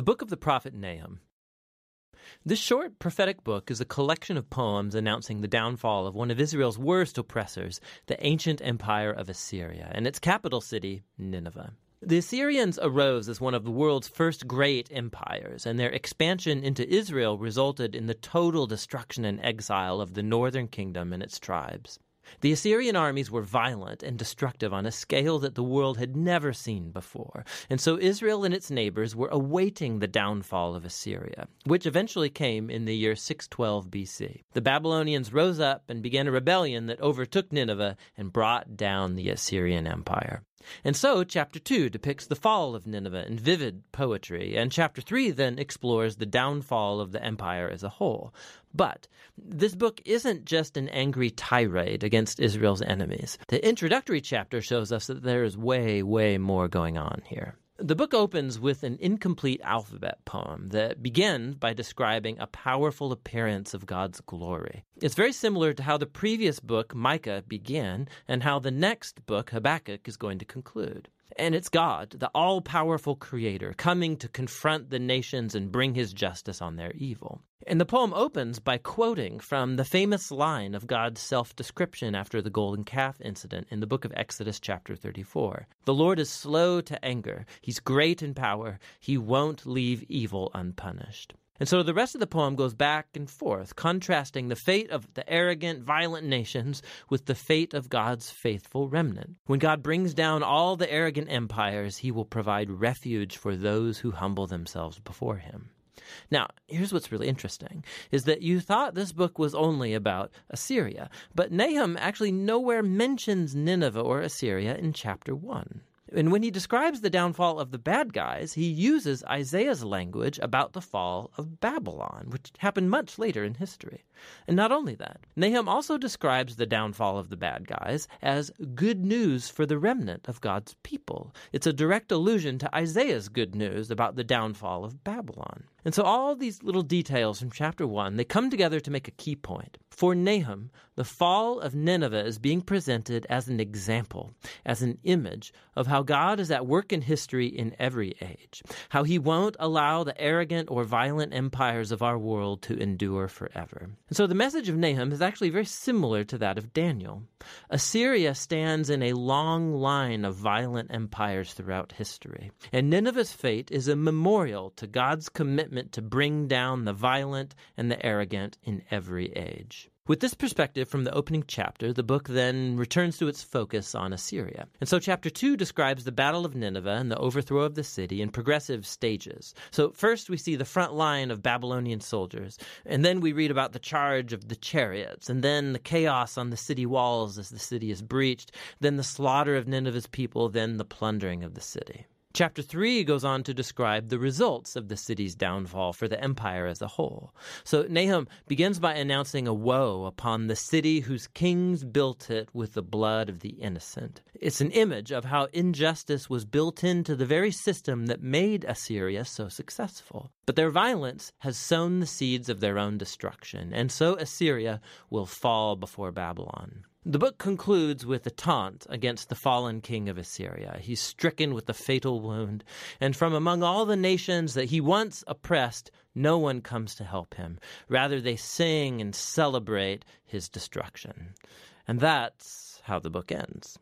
The book of the prophet Nahum. This short prophetic book is a collection of poems announcing the downfall of one of Israel's worst oppressors, the ancient empire of Assyria, and its capital city, Nineveh. The Assyrians arose as one of the world's first great empires, and their expansion into Israel resulted in the total destruction and exile of the northern kingdom and its tribes. The Assyrian armies were violent and destructive on a scale that the world had never seen before, and so Israel and its neighbors were awaiting the downfall of Assyria, which eventually came in the year 612 BC. The Babylonians rose up and began a rebellion that overtook Nineveh and brought down the Assyrian Empire. And so, chapter 2 depicts the fall of Nineveh in vivid poetry, and chapter 3 then explores the downfall of the empire as a whole. But this book isn't just an angry tirade against Israel's enemies. The introductory chapter shows us that there is way, way more going on here. The book opens with an incomplete alphabet poem that begins by describing a powerful appearance of God's glory. It's very similar to how the previous book, Micah, began and how the next book, Habakkuk, is going to conclude. And it's God, the all powerful creator, coming to confront the nations and bring his justice on their evil. And the poem opens by quoting from the famous line of God's self description after the golden calf incident in the book of Exodus, chapter 34. The Lord is slow to anger, he's great in power, he won't leave evil unpunished. And so the rest of the poem goes back and forth, contrasting the fate of the arrogant, violent nations with the fate of God's faithful remnant. When God brings down all the arrogant empires, he will provide refuge for those who humble themselves before him. Now, here's what's really interesting is that you thought this book was only about Assyria, but Nahum actually nowhere mentions Nineveh or Assyria in chapter 1. And when he describes the downfall of the bad guys, he uses Isaiah's language about the fall of Babylon, which happened much later in history. And not only that, Nahum also describes the downfall of the bad guys as good news for the remnant of God's people. It's a direct allusion to Isaiah's good news about the downfall of Babylon. And so all these little details from chapter 1, they come together to make a key point. For Nahum, the fall of Nineveh is being presented as an example, as an image of how God is at work in history in every age, how he won't allow the arrogant or violent empires of our world to endure forever. And so the message of Nahum is actually very similar to that of Daniel. Assyria stands in a long line of violent empires throughout history, and Nineveh's fate is a memorial to God's commitment to bring down the violent and the arrogant in every age. With this perspective from the opening chapter, the book then returns to its focus on Assyria. And so, chapter 2 describes the Battle of Nineveh and the overthrow of the city in progressive stages. So, first we see the front line of Babylonian soldiers, and then we read about the charge of the chariots, and then the chaos on the city walls as the city is breached, then the slaughter of Nineveh's people, then the plundering of the city. Chapter 3 goes on to describe the results of the city's downfall for the empire as a whole. So Nahum begins by announcing a woe upon the city whose kings built it with the blood of the innocent. It's an image of how injustice was built into the very system that made Assyria so successful. But their violence has sown the seeds of their own destruction, and so Assyria will fall before Babylon. The book concludes with a taunt against the fallen king of Assyria. He's stricken with the fatal wound, and from among all the nations that he once oppressed, no one comes to help him. Rather, they sing and celebrate his destruction. And that's how the book ends.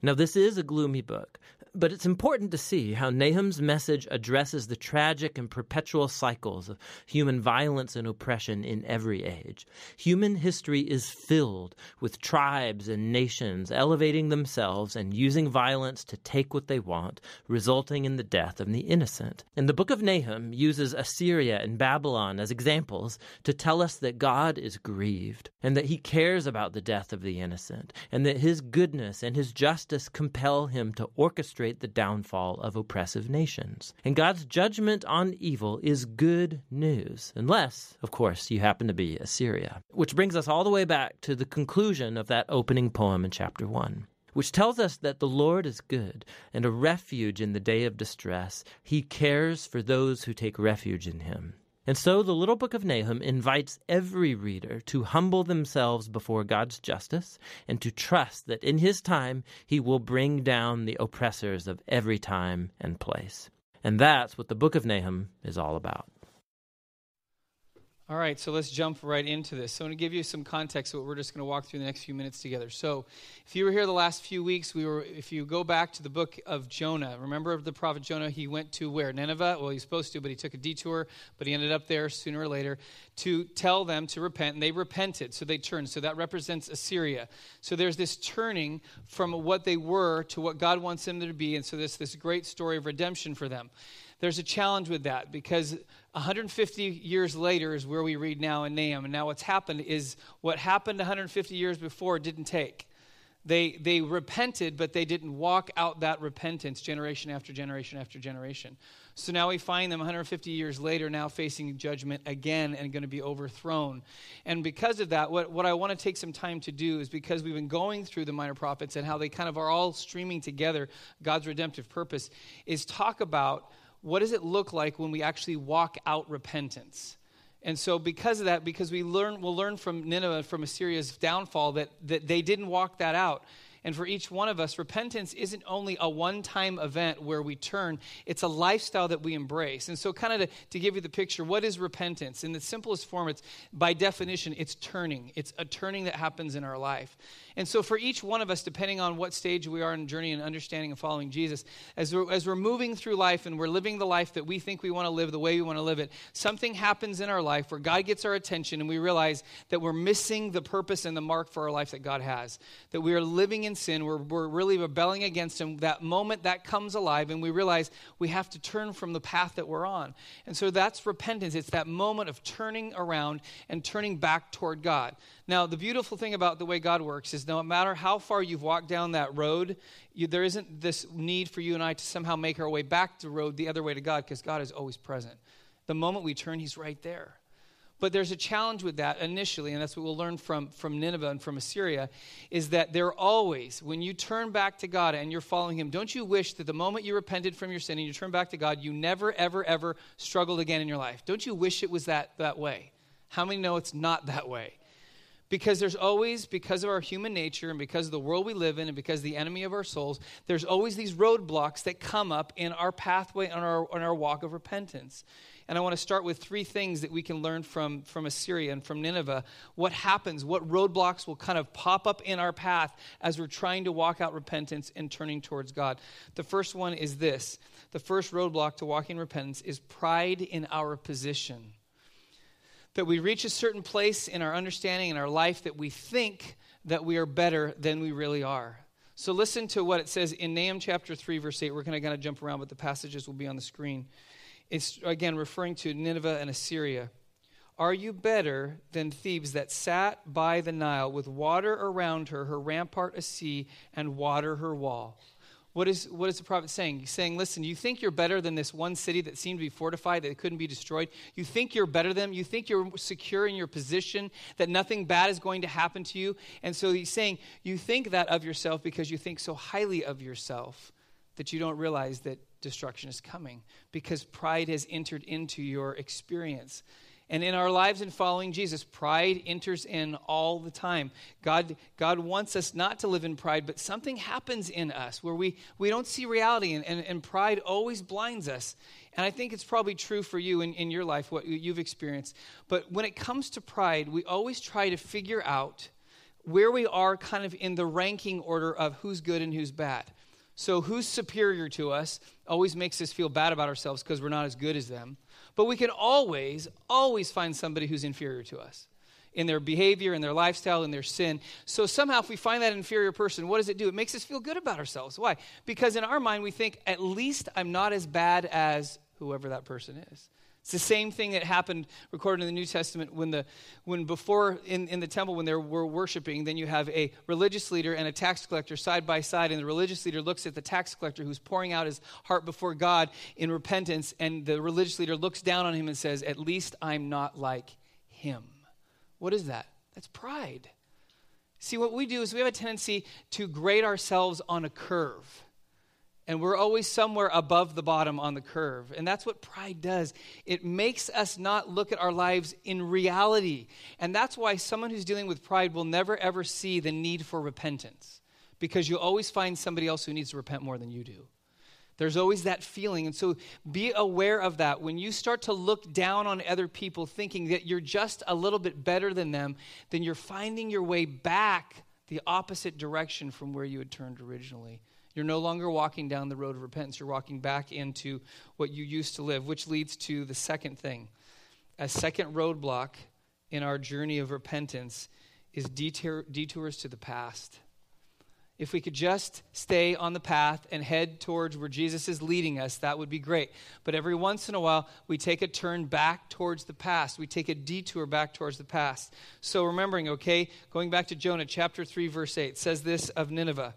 Now, this is a gloomy book, but it's important to see how Nahum's message addresses the tragic and perpetual cycles of human violence and oppression in every age. Human history is filled with tribes and nations elevating themselves and using violence to take what they want, resulting in the death of the innocent. And the book of Nahum uses Assyria and Babylon as examples to tell us that God is grieved and that he cares about the death of the innocent and that his goodness and his justice compel him to orchestrate the downfall of oppressive nations. And God's judgment on evil is good news, unless, of course, you happen to be Assyria. Which brings us all the way back to the conclusion of that opening poem in chapter 1 which tells us that the Lord is good and a refuge in the day of distress. He cares for those who take refuge in him. And so the little book of Nahum invites every reader to humble themselves before God's justice and to trust that in his time he will bring down the oppressors of every time and place. And that's what the book of Nahum is all about. All right, so let's jump right into this. So I'm going to give you some context of what we're just going to walk through the next few minutes together. So, if you were here the last few weeks, we were if you go back to the book of Jonah, remember the prophet Jonah, he went to where? Nineveh? Well, he's supposed to, but he took a detour, but he ended up there sooner or later to tell them to repent, and they repented, so they turned. So that represents Assyria. So there's this turning from what they were to what God wants them to be, and so there's this great story of redemption for them there's a challenge with that because 150 years later is where we read now in Nahum. And now what's happened is what happened 150 years before didn't take. They, they repented, but they didn't walk out that repentance generation after generation after generation. So now we find them 150 years later now facing judgment again and going to be overthrown. And because of that, what, what I want to take some time to do is because we've been going through the minor prophets and how they kind of are all streaming together, God's redemptive purpose, is talk about what does it look like when we actually walk out repentance? And so, because of that, because we learn, we'll learn from Nineveh, from Assyria's downfall, that, that they didn't walk that out. And for each one of us, repentance isn't only a one time event where we turn, it's a lifestyle that we embrace. And so, kind of to, to, give you the picture, what is repentance? In the simplest form, it's by definition, it's turning. It's a turning that happens in our life. And so, for each one of us, depending on what stage we are in the journey and understanding and following Jesus, as we're, as we're moving through life and we're living the life that we think we want to live the way we want to live it, something happens in our life where God gets our attention and we realize that we're missing the purpose and the mark for our life that God has. That we are living in sin, we're, we're really rebelling against Him. That moment that comes alive, and we realize we have to turn from the path that we're on. And so, that's repentance. It's that moment of turning around and turning back toward God. Now, the beautiful thing about the way God works is no matter how far you've walked down that road, you, there isn't this need for you and I to somehow make our way back the road the other way to God because God is always present. The moment we turn, He's right there. But there's a challenge with that initially, and that's what we'll learn from, from Nineveh and from Assyria, is that there always, when you turn back to God and you're following Him, don't you wish that the moment you repented from your sin and you turn back to God, you never, ever, ever struggled again in your life? Don't you wish it was that, that way? How many know it's not that way? Because there's always, because of our human nature and because of the world we live in and because the enemy of our souls, there's always these roadblocks that come up in our pathway on our, on our walk of repentance. And I want to start with three things that we can learn from, from Assyria and from Nineveh. What happens, what roadblocks will kind of pop up in our path as we're trying to walk out repentance and turning towards God. The first one is this the first roadblock to walking repentance is pride in our position that we reach a certain place in our understanding in our life that we think that we are better than we really are. So listen to what it says in Nahum chapter 3, verse 8. We're going to kind of jump around, but the passages will be on the screen. It's again referring to Nineveh and Assyria. Are you better than Thebes that sat by the Nile with water around her, her rampart a sea, and water her wall? What is, what is the prophet saying? He's saying, listen, you think you're better than this one city that seemed to be fortified, that couldn't be destroyed? You think you're better than them? You think you're secure in your position, that nothing bad is going to happen to you? And so he's saying, you think that of yourself because you think so highly of yourself that you don't realize that destruction is coming because pride has entered into your experience. And in our lives in following Jesus, pride enters in all the time. God, God wants us not to live in pride, but something happens in us where we, we don't see reality, and, and, and pride always blinds us. And I think it's probably true for you in, in your life, what you've experienced. But when it comes to pride, we always try to figure out where we are kind of in the ranking order of who's good and who's bad. So, who's superior to us always makes us feel bad about ourselves because we're not as good as them. But we can always, always find somebody who's inferior to us in their behavior, in their lifestyle, in their sin. So somehow, if we find that inferior person, what does it do? It makes us feel good about ourselves. Why? Because in our mind, we think, at least I'm not as bad as whoever that person is. It's the same thing that happened recorded in the New Testament when the when before in, in the temple when they were worshiping, then you have a religious leader and a tax collector side by side, and the religious leader looks at the tax collector who's pouring out his heart before God in repentance, and the religious leader looks down on him and says, At least I'm not like him. What is that? That's pride. See, what we do is we have a tendency to grade ourselves on a curve and we're always somewhere above the bottom on the curve. And that's what pride does. It makes us not look at our lives in reality. And that's why someone who's dealing with pride will never ever see the need for repentance because you'll always find somebody else who needs to repent more than you do. There's always that feeling. And so be aware of that. When you start to look down on other people thinking that you're just a little bit better than them, then you're finding your way back the opposite direction from where you had turned originally. You're no longer walking down the road of repentance. You're walking back into what you used to live, which leads to the second thing. A second roadblock in our journey of repentance is detour, detours to the past. If we could just stay on the path and head towards where Jesus is leading us, that would be great. But every once in a while, we take a turn back towards the past. We take a detour back towards the past. So, remembering, okay, going back to Jonah chapter 3, verse 8, says this of Nineveh.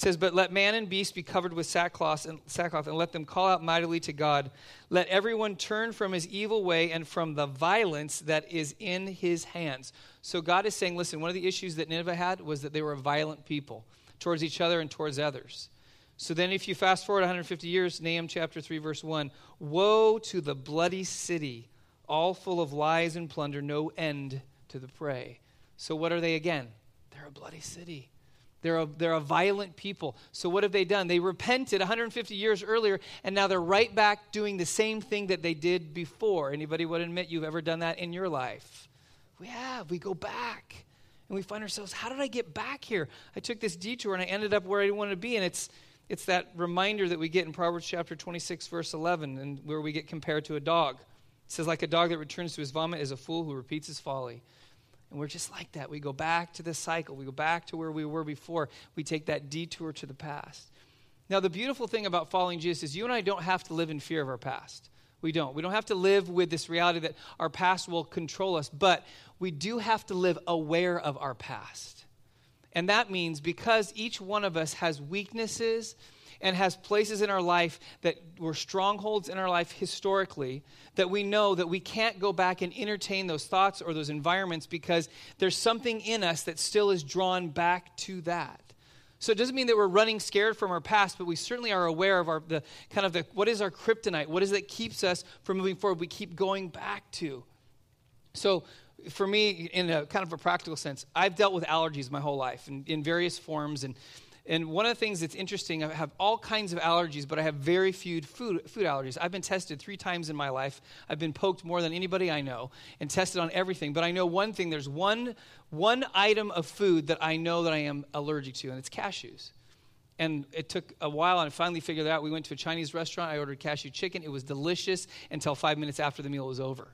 Says, But let man and beast be covered with sackcloth and, sackcloth, and let them call out mightily to God. Let everyone turn from his evil way and from the violence that is in his hands. So God is saying, listen, one of the issues that Nineveh had was that they were a violent people towards each other and towards others. So then, if you fast forward 150 years, Nahum chapter 3, verse 1 Woe to the bloody city, all full of lies and plunder, no end to the prey. So, what are they again? They're a bloody city. They're a, they're a violent people. So, what have they done? They repented 150 years earlier, and now they're right back doing the same thing that they did before. Anybody would admit you've ever done that in your life? We have. We go back and we find ourselves, how did I get back here? I took this detour and I ended up where I wanted to be. And it's, it's that reminder that we get in Proverbs chapter 26, verse 11, and where we get compared to a dog. It says, like a dog that returns to his vomit is a fool who repeats his folly. And we're just like that. We go back to the cycle. We go back to where we were before. We take that detour to the past. Now, the beautiful thing about following Jesus is you and I don't have to live in fear of our past. We don't. We don't have to live with this reality that our past will control us, but we do have to live aware of our past. And that means because each one of us has weaknesses and has places in our life that were strongholds in our life historically, that we know that we can't go back and entertain those thoughts or those environments because there's something in us that still is drawn back to that. So it doesn't mean that we're running scared from our past, but we certainly are aware of our the kind of the what is our kryptonite? What is it that keeps us from moving forward? We keep going back to. So for me, in a kind of a practical sense, I've dealt with allergies my whole life in, in various forms and and one of the things that's interesting, I have all kinds of allergies, but I have very few food, food allergies. I've been tested three times in my life. I've been poked more than anybody I know and tested on everything. But I know one thing there's one, one item of food that I know that I am allergic to, and it's cashews. And it took a while, and I finally figured it out. We went to a Chinese restaurant. I ordered cashew chicken. It was delicious until five minutes after the meal was over.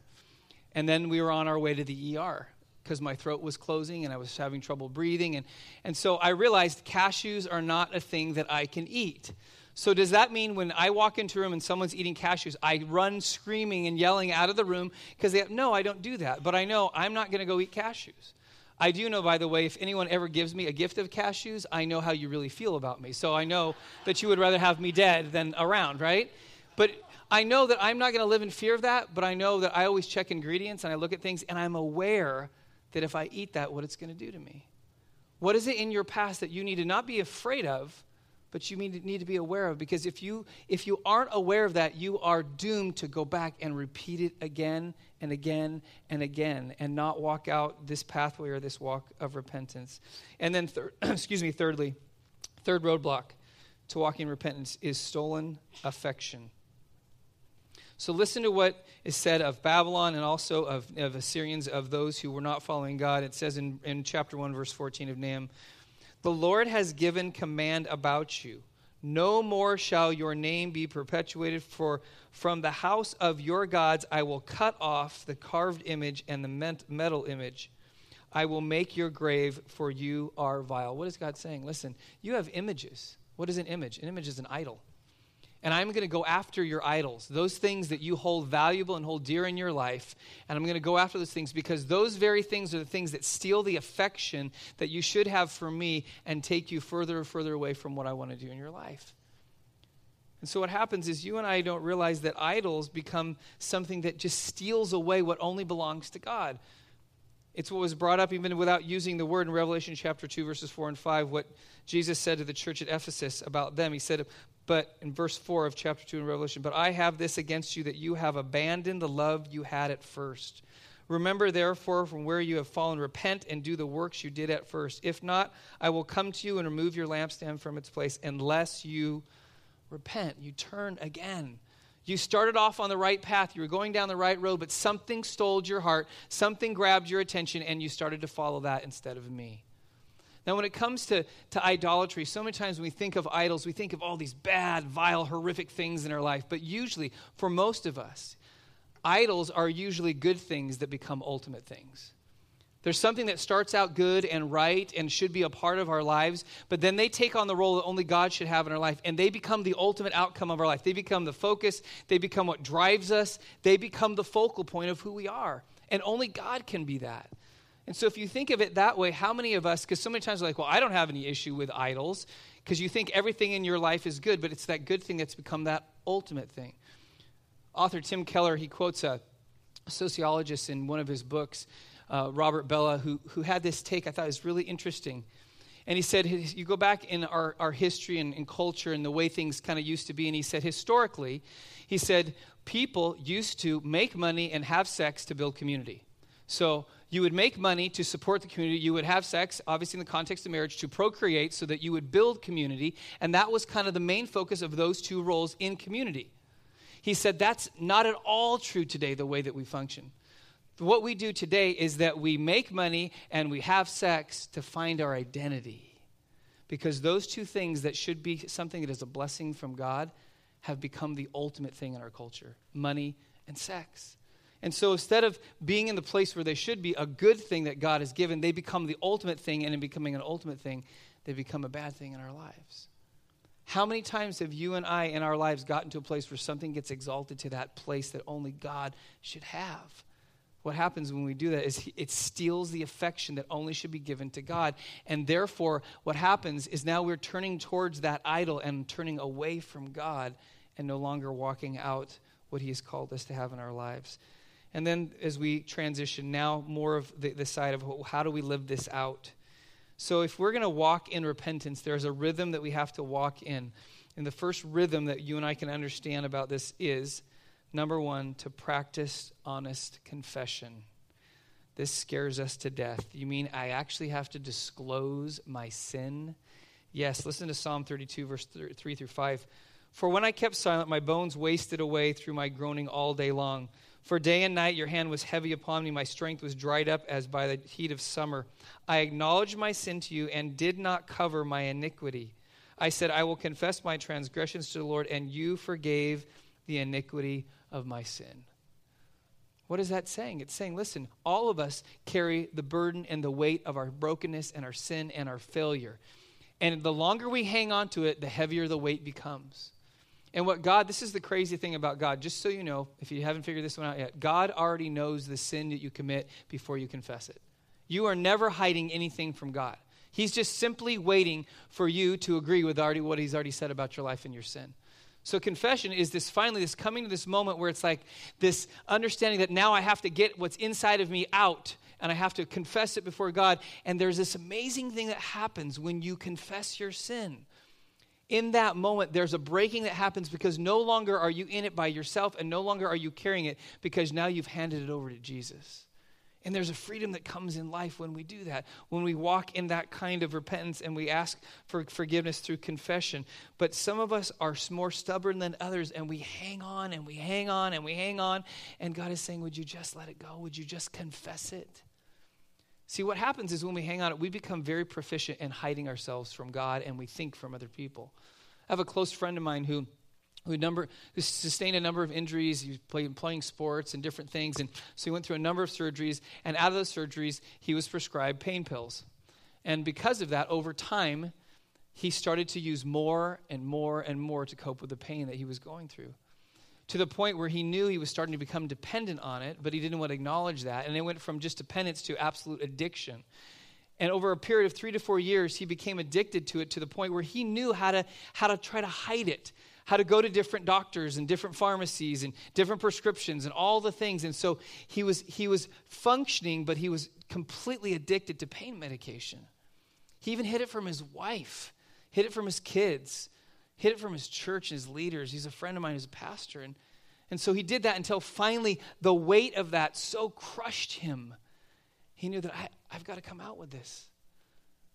And then we were on our way to the ER because my throat was closing and I was having trouble breathing. And, and so I realized cashews are not a thing that I can eat. So, does that mean when I walk into a room and someone's eating cashews, I run screaming and yelling out of the room? Because no, I don't do that. But I know I'm not going to go eat cashews. I do know, by the way, if anyone ever gives me a gift of cashews, I know how you really feel about me. So I know that you would rather have me dead than around, right? But I know that I'm not going to live in fear of that, but I know that I always check ingredients and I look at things and I'm aware that if I eat that, what it's going to do to me. What is it in your past that you need to not be afraid of, but you need to be aware of? Because if you, if you aren't aware of that, you are doomed to go back and repeat it again and again and again and not walk out this pathway or this walk of repentance. And then, thir- excuse me, thirdly, third roadblock to walking repentance is stolen affection. So listen to what is said of Babylon and also of, of Assyrians, of those who were not following God. It says in, in chapter 1, verse 14 of Nahum The Lord has given command about you. No more shall your name be perpetuated, for from the house of your gods I will cut off the carved image and the metal image. I will make your grave, for you are vile. What is God saying? Listen, you have images. What is an image? An image is an idol and I'm going to go after your idols, those things that you hold valuable and hold dear in your life. And I'm going to go after those things because those very things are the things that steal the affection that you should have for me and take you further and further away from what I want to do in your life. And so what happens is you and I don't realize that idols become something that just steals away what only belongs to God. It's what was brought up even without using the word in Revelation chapter 2, verses 4 and 5, what Jesus said to the church at Ephesus about them. He said, but in verse 4 of chapter 2 in Revelation, but I have this against you that you have abandoned the love you had at first. Remember, therefore, from where you have fallen, repent and do the works you did at first. If not, I will come to you and remove your lampstand from its place unless you repent. You turn again. You started off on the right path. You were going down the right road, but something stole your heart. Something grabbed your attention, and you started to follow that instead of me. Now, when it comes to, to idolatry, so many times when we think of idols, we think of all these bad, vile, horrific things in our life. But usually, for most of us, idols are usually good things that become ultimate things. There's something that starts out good and right and should be a part of our lives, but then they take on the role that only God should have in our life, and they become the ultimate outcome of our life. They become the focus, they become what drives us, they become the focal point of who we are. And only God can be that. And so, if you think of it that way, how many of us, because so many times we're like, well, I don't have any issue with idols, because you think everything in your life is good, but it's that good thing that's become that ultimate thing. Author Tim Keller, he quotes a sociologist in one of his books, uh, Robert Bellah, who, who had this take I thought was really interesting. And he said, you go back in our, our history and, and culture and the way things kind of used to be, and he said, historically, he said, people used to make money and have sex to build community. So you would make money to support the community. You would have sex, obviously in the context of marriage, to procreate so that you would build community. And that was kind of the main focus of those two roles in community. He said that's not at all true today, the way that we function. What we do today is that we make money and we have sex to find our identity. Because those two things that should be something that is a blessing from God have become the ultimate thing in our culture money and sex. And so instead of being in the place where they should be, a good thing that God has given, they become the ultimate thing, and in becoming an ultimate thing, they become a bad thing in our lives. How many times have you and I in our lives gotten to a place where something gets exalted to that place that only God should have? What happens when we do that is it steals the affection that only should be given to God. And therefore, what happens is now we're turning towards that idol and turning away from God and no longer walking out what He has called us to have in our lives. And then as we transition, now more of the, the side of how do we live this out? So if we're going to walk in repentance, there's a rhythm that we have to walk in. And the first rhythm that you and I can understand about this is number one, to practice honest confession. This scares us to death. You mean I actually have to disclose my sin? Yes, listen to Psalm 32, verse 3 through 5. For when I kept silent, my bones wasted away through my groaning all day long. For day and night your hand was heavy upon me, my strength was dried up as by the heat of summer. I acknowledged my sin to you and did not cover my iniquity. I said, I will confess my transgressions to the Lord, and you forgave the iniquity of my sin. What is that saying? It's saying, listen, all of us carry the burden and the weight of our brokenness and our sin and our failure. And the longer we hang on to it, the heavier the weight becomes. And what God, this is the crazy thing about God, just so you know, if you haven't figured this one out yet, God already knows the sin that you commit before you confess it. You are never hiding anything from God. He's just simply waiting for you to agree with already what he's already said about your life and your sin. So confession is this finally this coming to this moment where it's like this understanding that now I have to get what's inside of me out and I have to confess it before God. And there's this amazing thing that happens when you confess your sin in that moment, there's a breaking that happens because no longer are you in it by yourself and no longer are you carrying it because now you've handed it over to Jesus. And there's a freedom that comes in life when we do that, when we walk in that kind of repentance and we ask for forgiveness through confession. But some of us are more stubborn than others and we hang on and we hang on and we hang on. And God is saying, Would you just let it go? Would you just confess it? See, what happens is when we hang on it, we become very proficient in hiding ourselves from God and we think from other people. I have a close friend of mine who who, number, who sustained a number of injuries. He was playing, playing sports and different things. And so he went through a number of surgeries. And out of those surgeries, he was prescribed pain pills. And because of that, over time, he started to use more and more and more to cope with the pain that he was going through to the point where he knew he was starting to become dependent on it, but he didn't want to acknowledge that. And it went from just dependence to absolute addiction. And over a period of three to four years, he became addicted to it to the point where he knew how to, how to try to hide it, how to go to different doctors and different pharmacies and different prescriptions and all the things. And so he was, he was functioning, but he was completely addicted to pain medication. He even hid it from his wife, hid it from his kids hid it from his church and his leaders. He's a friend of mine who's a pastor. And, and so he did that until finally the weight of that so crushed him. He knew that I, I've got to come out with this.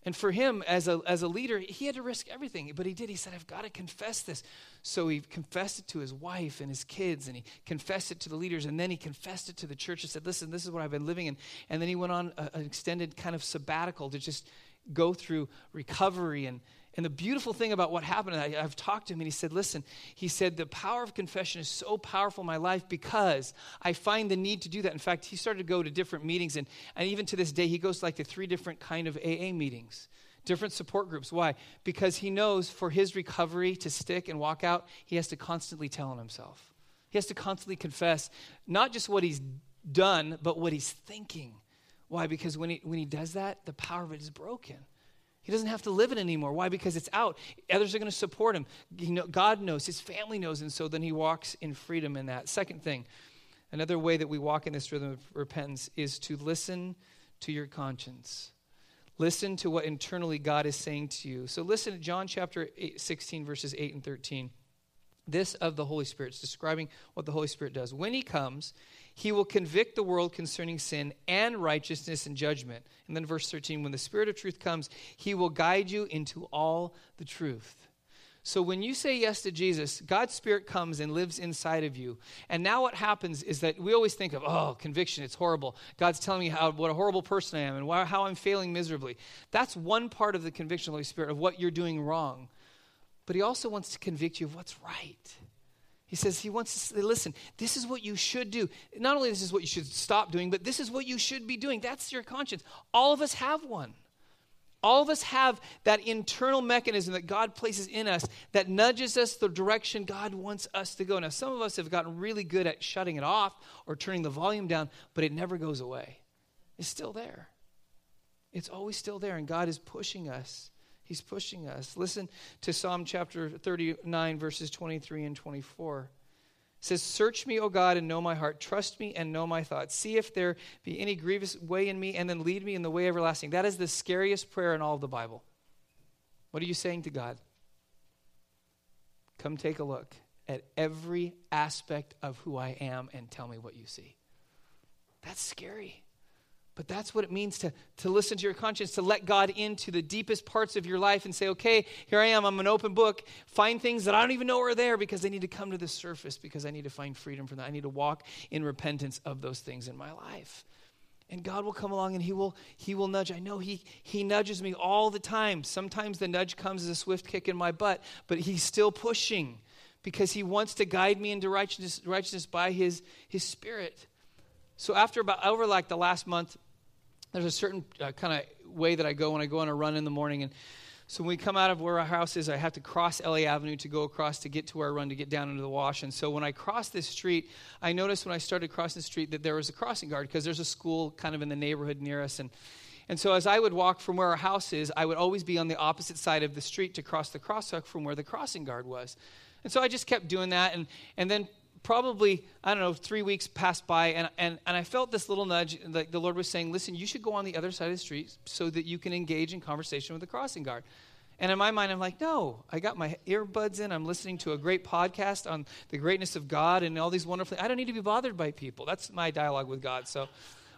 And for him, as a, as a leader, he had to risk everything. But he did. He said, I've got to confess this. So he confessed it to his wife and his kids, and he confessed it to the leaders, and then he confessed it to the church and said, Listen, this is what I've been living in. And then he went on a, an extended kind of sabbatical to just go through recovery and, and the beautiful thing about what happened, I, have talked to him and he said, Listen, he said, the power of confession is so powerful in my life because I find the need to do that. In fact, he started to go to different meetings, and, and even to this day, he goes to like to three different kind of AA meetings, different support groups. Why? Because he knows for his recovery to stick and walk out, he has to constantly tell on himself. He has to constantly confess not just what he's done, but what he's thinking. Why? Because when he, when he does that, the power of it is broken. He doesn't have to live it anymore. Why? Because it's out. Others are going to support him. Know, God knows, his family knows, and so then he walks in freedom in that. Second thing, another way that we walk in this rhythm of repentance is to listen to your conscience. Listen to what internally God is saying to you. So listen to John chapter 8, 16, verses 8 and 13. This of the Holy Spirit. It's describing what the Holy Spirit does. When he comes, he will convict the world concerning sin and righteousness and judgment. And then verse 13, when the Spirit of truth comes, he will guide you into all the truth. So when you say yes to Jesus, God's Spirit comes and lives inside of you. And now what happens is that we always think of, oh, conviction, it's horrible. God's telling me how, what a horrible person I am and why, how I'm failing miserably. That's one part of the conviction of the Holy Spirit of what you're doing wrong. But He also wants to convict you of what's right. He says he wants to say, listen, this is what you should do. Not only this is what you should stop doing, but this is what you should be doing. That's your conscience. All of us have one. All of us have that internal mechanism that God places in us that nudges us the direction God wants us to go. Now, some of us have gotten really good at shutting it off or turning the volume down, but it never goes away. It's still there. It's always still there, and God is pushing us He's pushing us. Listen to Psalm chapter 39, verses 23 and 24. It says, Search me, O God, and know my heart. Trust me and know my thoughts. See if there be any grievous way in me, and then lead me in the way everlasting. That is the scariest prayer in all of the Bible. What are you saying to God? Come take a look at every aspect of who I am and tell me what you see. That's scary. But that's what it means to, to listen to your conscience, to let God into the deepest parts of your life and say, okay, here I am, I'm an open book. Find things that I don't even know are there because they need to come to the surface because I need to find freedom from that. I need to walk in repentance of those things in my life. And God will come along and He will He will nudge. I know He He nudges me all the time. Sometimes the nudge comes as a swift kick in my butt, but He's still pushing because He wants to guide me into righteousness, righteousness by His His Spirit. So after about over like the last month, there's a certain uh, kind of way that I go when I go on a run in the morning. And so when we come out of where our house is, I have to cross LA Avenue to go across to get to where I run to get down into the wash. And so when I cross this street, I noticed when I started crossing the street that there was a crossing guard because there's a school kind of in the neighborhood near us. And and so as I would walk from where our house is, I would always be on the opposite side of the street to cross the crosswalk from where the crossing guard was. And so I just kept doing that. And, and then probably, I don't know, three weeks passed by, and, and, and I felt this little nudge. Like the Lord was saying, Listen, you should go on the other side of the street so that you can engage in conversation with the crossing guard. And in my mind, I'm like, no, I got my earbuds in. I'm listening to a great podcast on the greatness of God and all these wonderful. I don't need to be bothered by people. That's my dialogue with God. So,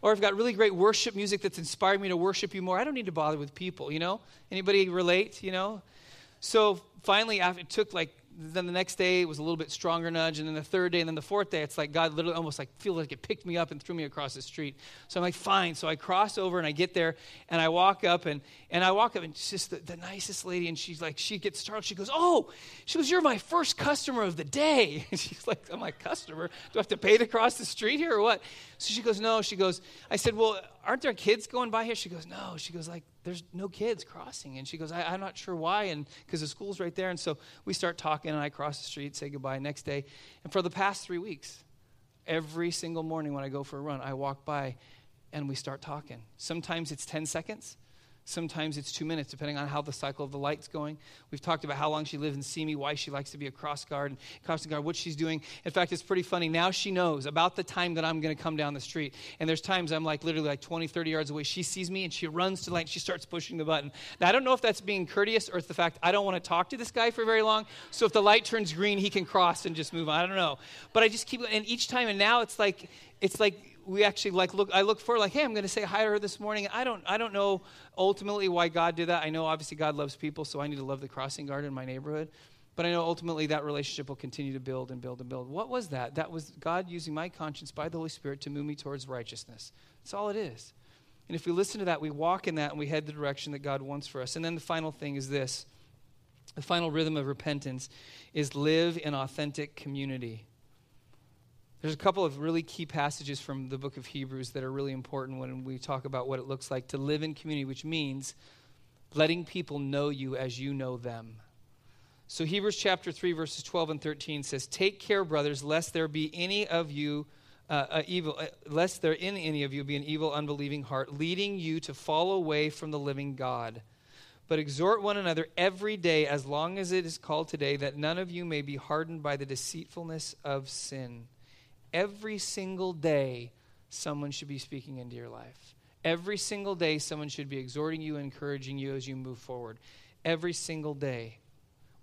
or I've got really great worship music that's inspired me to worship you more. I don't need to bother with people. You know, anybody relate? You know. So finally, after it took like then the next day it was a little bit stronger nudge and then the third day and then the fourth day it's like god literally almost like feel like it picked me up and threw me across the street. So i'm like fine. So i cross over and i get there and i walk up and and i walk up and she's just the, the nicest lady and she's like she gets startled. She goes oh she goes you're my first customer of the day. And she's like i'm like customer? Do i have to pay to cross the street here or what? So she goes no. She goes i said well aren't there kids going by here she goes no she goes like there's no kids crossing. And she goes, I, am not sure why. And because the school's right there. And so we start talking, and I cross the street, say goodbye next day. And for the past three weeks, every single morning when I go for a run, I walk by and we start talking. Sometimes it's 10 seconds. Sometimes it's two minutes, depending on how the cycle of the light's going. We've talked about how long she lived in Simi, why she likes to be a cross guard, and crossing guard, what she's doing. In fact, it's pretty funny. Now she knows about the time that I'm going to come down the street. And there's times I'm like literally like 20, 30 yards away. She sees me and she runs to and she starts pushing the button. Now, I don't know if that's being courteous or it's the fact I don't want to talk to this guy for very long. So if the light turns green, he can cross and just move on. I don't know. But I just keep, and each time, and now it's like, it's like we actually like look. I look for like, hey, I'm going to say hi to her this morning. I don't. I don't know ultimately why God did that. I know obviously God loves people, so I need to love the crossing guard in my neighborhood. But I know ultimately that relationship will continue to build and build and build. What was that? That was God using my conscience by the Holy Spirit to move me towards righteousness. That's all it is. And if we listen to that, we walk in that and we head the direction that God wants for us. And then the final thing is this the final rhythm of repentance is live in authentic community. There's a couple of really key passages from the book of Hebrews that are really important when we talk about what it looks like to live in community, which means letting people know you as you know them. So, Hebrews chapter 3, verses 12 and 13 says, Take care, brothers, lest there be any of you. Uh, uh, evil, uh, lest there in any of you be an evil, unbelieving heart, leading you to fall away from the living God. But exhort one another every day, as long as it is called today, that none of you may be hardened by the deceitfulness of sin. Every single day, someone should be speaking into your life. Every single day, someone should be exhorting you, encouraging you as you move forward. Every single day.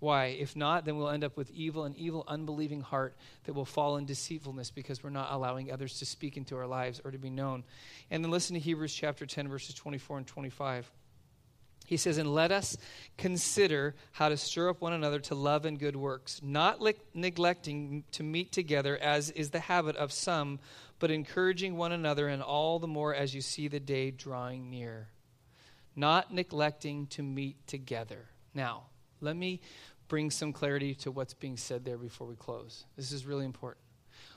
Why? If not, then we'll end up with evil, an evil, unbelieving heart that will fall in deceitfulness because we're not allowing others to speak into our lives or to be known. And then listen to Hebrews chapter 10, verses 24 and 25. He says, And let us consider how to stir up one another to love and good works, not li- neglecting to meet together, as is the habit of some, but encouraging one another, and all the more as you see the day drawing near. Not neglecting to meet together. Now, let me bring some clarity to what's being said there before we close. This is really important.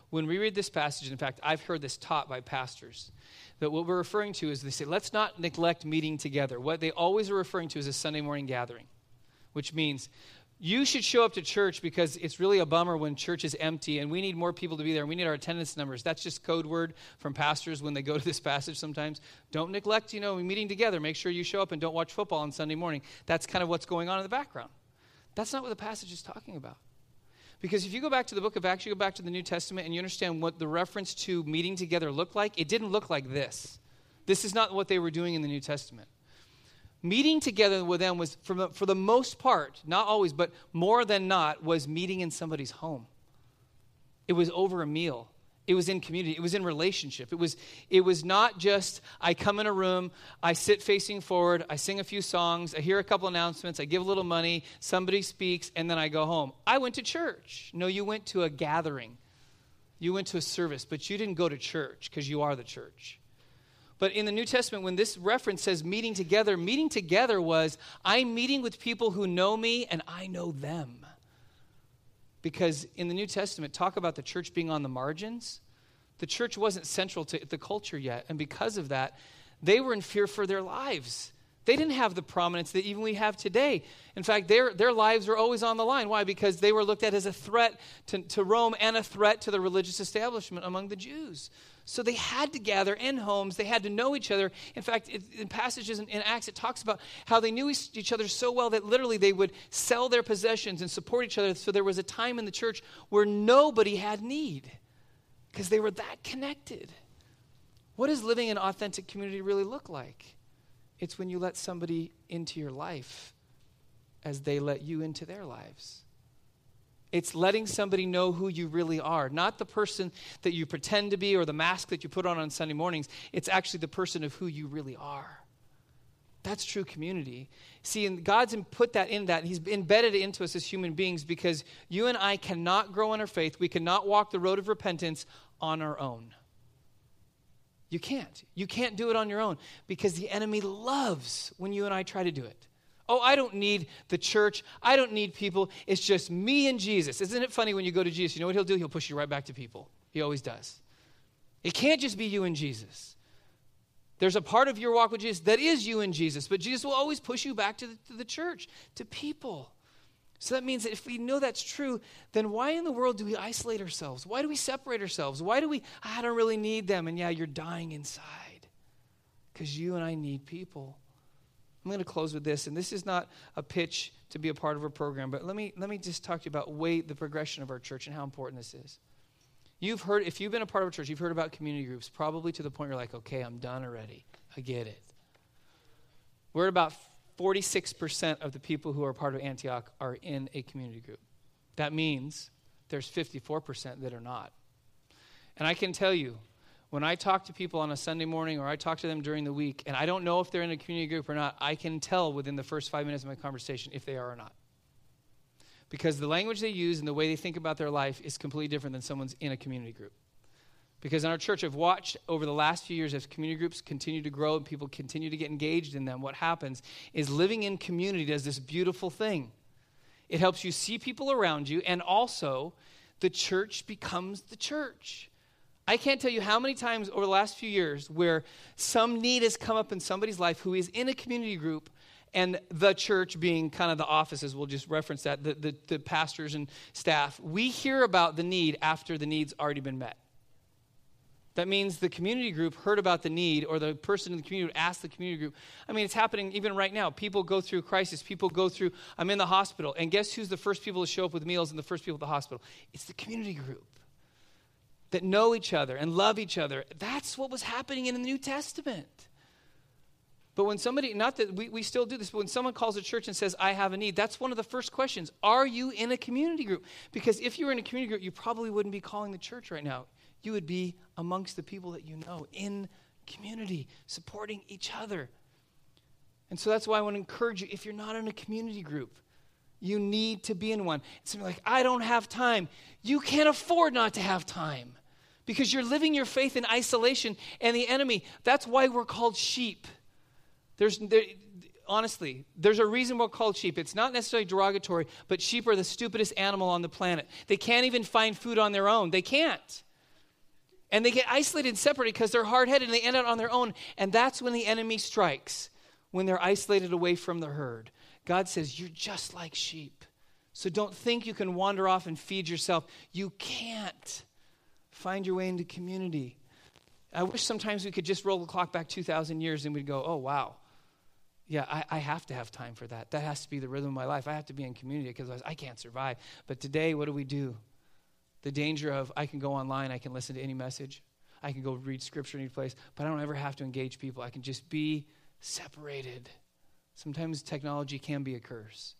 When we read this passage, in fact, I've heard this taught by pastors, that what we're referring to is they say, let's not neglect meeting together. What they always are referring to is a Sunday morning gathering, which means you should show up to church because it's really a bummer when church is empty and we need more people to be there. We need our attendance numbers. That's just code word from pastors when they go to this passage sometimes. Don't neglect, you know, meeting together. Make sure you show up and don't watch football on Sunday morning. That's kind of what's going on in the background. That's not what the passage is talking about. Because if you go back to the book of Acts, you go back to the New Testament, and you understand what the reference to meeting together looked like, it didn't look like this. This is not what they were doing in the New Testament. Meeting together with them was, for the, for the most part, not always, but more than not, was meeting in somebody's home. It was over a meal. It was in community. It was in relationship. It was, it was not just I come in a room, I sit facing forward, I sing a few songs, I hear a couple announcements, I give a little money, somebody speaks, and then I go home. I went to church. No, you went to a gathering. You went to a service, but you didn't go to church because you are the church. But in the New Testament, when this reference says meeting together, meeting together was I'm meeting with people who know me and I know them because in the New Testament, talk about the church being on the margins. The church wasn't central to the culture yet. And because of that, they were in fear for their lives. They didn't have the prominence that even we have today. In fact, their, their lives were always on the line. Why? Because they were looked at as a threat to, to Rome and a threat to the religious establishment among the Jews. So they had to gather in homes. They had to know each other. In fact, it, in passages in, in, Acts, it talks about how they knew each other so well that literally they would sell their possessions and support each other. So there was a time in the church where nobody had need because they were that connected. What does living in authentic community really look like? It's when you let somebody into your life as they let you into their lives. It's letting somebody know who you really are, not the person that you pretend to be or the mask that you put on on Sunday mornings. It's actually the person of who you really are. That's true community. See, and God's put that in that. He's embedded it into us as human beings because you and I cannot grow in our faith. We cannot walk the road of repentance on our own. You can't. You can't do it on your own because the enemy loves when you and I try to do it. Oh, I don't need the church. I don't need people. It's just me and Jesus. Isn't it funny when you go to Jesus? You know what he'll do? He'll push you right back to people. He always does. It can't just be you and Jesus. There's a part of your walk with Jesus that is you and Jesus, but Jesus will always push you back to the, to the church, to people. So that means that if we know that's true, then why in the world do we isolate ourselves? Why do we separate ourselves? Why do we, ah, I don't really need them? And yeah, you're dying inside because you and I need people. I'm going to close with this, and this is not a pitch to be a part of a program, but let me, let me just talk to you about way, the progression of our church and how important this is. You've heard, if you've been a part of a church, you've heard about community groups, probably to the point you're like, okay, I'm done already. I get it. We're at about 46% of the people who are part of Antioch are in a community group. That means there's 54% that are not. And I can tell you, When I talk to people on a Sunday morning or I talk to them during the week, and I don't know if they're in a community group or not, I can tell within the first five minutes of my conversation if they are or not. Because the language they use and the way they think about their life is completely different than someone's in a community group. Because in our church, I've watched over the last few years as community groups continue to grow and people continue to get engaged in them, what happens is living in community does this beautiful thing. It helps you see people around you, and also the church becomes the church. I can't tell you how many times over the last few years where some need has come up in somebody's life who is in a community group and the church being kind of the offices, we'll just reference that, the, the, the, pastors and staff, we hear about the need after the need's already been met. That means the community group heard about the need, or the person in the community asked the community group. I mean, it's happening even right now. People go through crisis. People go through, I'm in the hospital. And guess who's the first people to show up with meals and the first people at the hospital? It's the community group that know each other and love each other. That's what was happening in the New Testament. But when somebody, not that we, we still do this, but when someone calls a church and says, I have a need, that's one of the first questions. Are you in a community group? Because if you were in a community group, you probably wouldn't be calling the church right now. You would be amongst the people that you know in community, supporting each other. And so that's why I want to encourage you if you're not in a community group, you need to be in one. It's like, I don't have time. You can't afford not to have time because you're living your faith in isolation and the enemy. That's why we're called sheep. There's, there, honestly, there's a reason we're called sheep. It's not necessarily derogatory, but sheep are the stupidest animal on the planet. They can't even find food on their own. They can't. And they get isolated and separated because they're hard headed and they end up on their own. And that's when the enemy strikes, when they're isolated away from the herd. God says, You're just like sheep. So don't think you can wander off and feed yourself. You can't. Find your way into community. I wish sometimes we could just roll the clock back 2,000 years and we'd go, Oh, wow. Yeah, I, I, have to have time for that. That has to be the rhythm of my life. I have to be in community because I can't survive. But today, what do we do? the danger of I can go online, I can listen to any message, I can go read scripture any place, but I don't ever have to engage people. I can just be separated. Sometimes technology can be a curse,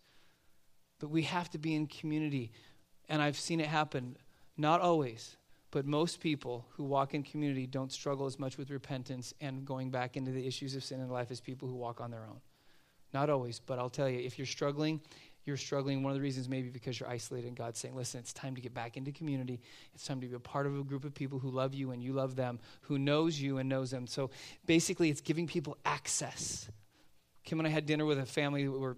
but we have to be in community. And I've seen it happen, not always, but most people who walk in community don't struggle as much with repentance and going back into the issues of sin in life as people who walk on their own. Not always, but I'll tell you, if you're struggling you're struggling, one of the reasons maybe because you're isolated and God's saying, listen, it's time to get back into community. It's time to be a part of a group of people who love you and you love them, who knows you and knows them. So basically, it's giving people access. Kim and I had dinner with a family we were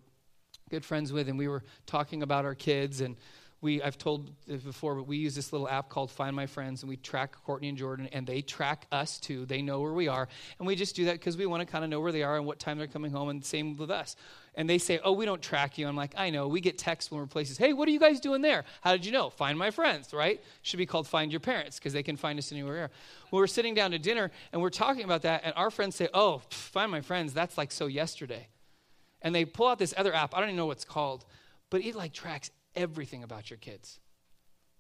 good friends with, and we were talking about our kids and we I've told this before, but we use this little app called Find My Friends, and we track Courtney and Jordan, and they track us too. They know where we are, and we just do that because we want to kind of know where they are and what time they're coming home, and same with us. And they say, "Oh, we don't track you." I'm like, "I know. We get texts when we're places. Hey, what are you guys doing there? How did you know? Find My Friends, right? Should be called Find Your Parents because they can find us anywhere. Well, we're sitting down to dinner and we're talking about that, and our friends say, "Oh, Find My Friends. That's like so yesterday," and they pull out this other app. I don't even know what it's called, but it like tracks everything about your kids.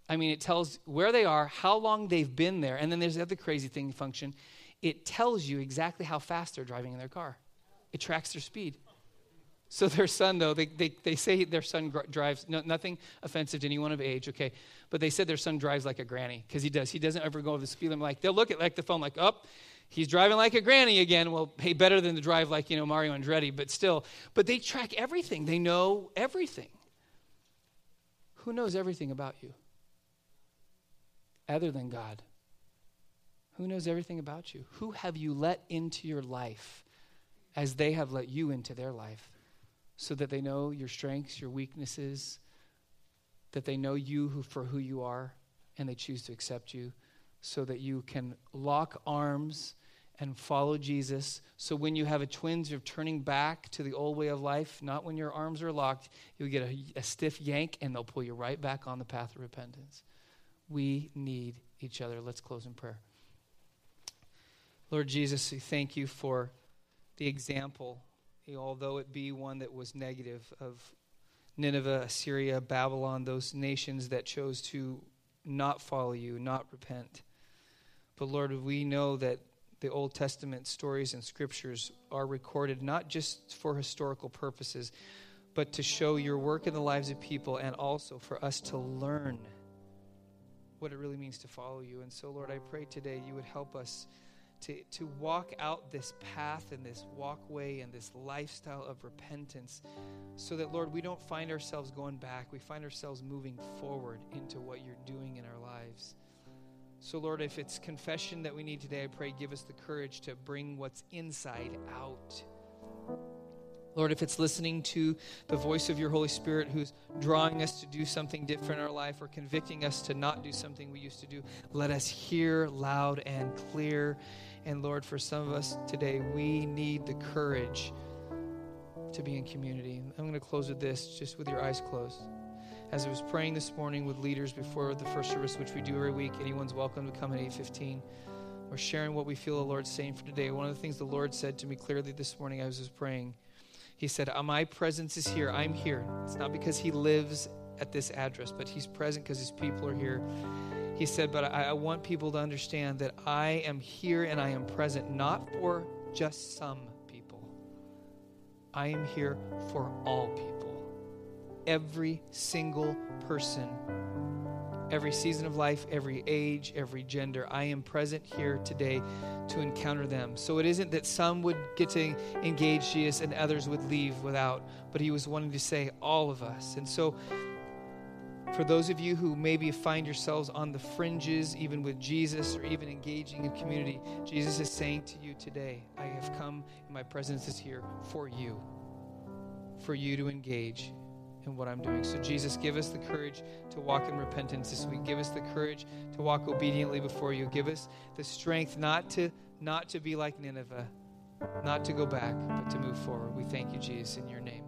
I mean, it tells where they are, how long they've been there, and then there's the other crazy thing function. It tells you exactly how fast they're driving in their car. It tracks their speed. So their son, though, they, they, they say their son drives, no, nothing offensive to anyone of age, okay? But they said their son drives like a granny, because he does. He doesn't ever go over the speed limit. Like, they'll look at like the phone, like, oh, he's driving like a granny again. Well, hey, better than to drive like, you know, Mario Andretti, but still. But they track everything. They know everything. Who knows everything about you? Other than God. Who knows everything about you? Who have you let into your life as they have let you into their life so that they know your strengths, your weaknesses, that they know you who, for who you are and they choose to accept you so that you can lock arms and follow Jesus. So when you have a twinge of turning back to the old way of life, not when your arms are locked, you'll get a, a stiff yank and they'll pull you right back on the path of repentance. We need each other. Let's close in prayer. Lord Jesus, we thank you for the example, although it be one that was negative, of Nineveh, Assyria, Babylon, those nations that chose to not follow you, not repent. But Lord, we know that the Old Testament stories and scriptures are recorded not just for historical purposes, but to show your work in the lives of people and also for us to learn what it really means to follow you. And so, Lord, I pray today you would help us to, to walk out this path and this walkway and this lifestyle of repentance so that, Lord, we don't find ourselves going back. We find ourselves moving forward into what you're doing in our lives. So, Lord, if it's confession that we need today, I pray give us the courage to bring what's inside out. Lord, if it's listening to the voice of your Holy Spirit who's drawing us to do something different in our life or convicting us to not do something we used to do, let us hear loud and clear. And Lord, for some of us today, we need the courage to be in community. I'm going to close with this, just with your eyes closed. As I was praying this morning with leaders before the first service, which we do every week, anyone's welcome to come at 8:15. We're sharing what we feel the Lord's saying for today. One of the things the Lord said to me clearly this morning, I was just praying. He said, uh, My presence is here. I'm here. It's not because He lives at this address, but He's present because His people are here. He said, But I, I want people to understand that I am here and I am present, not for just some people. I am here for all people. Every single person every season of life, every age, every gender. I am present here today to encounter them. So it isn't that some would get to engage Jesus and others would leave without, but he was wanting to say all of us. And so for those of you who maybe find yourselves on the fringes, even with Jesus or even engaging in community, Jesus is saying to you today, I have come and my presence is here for you, for you to engage in what I'm doing. So, Jesus, give us the courage to walk in repentance this week. Give us the courage to walk obediently before you. Give us the strength not to not to be like Nineveh, not to go back, but to move forward. We thank you, Jesus, in your name.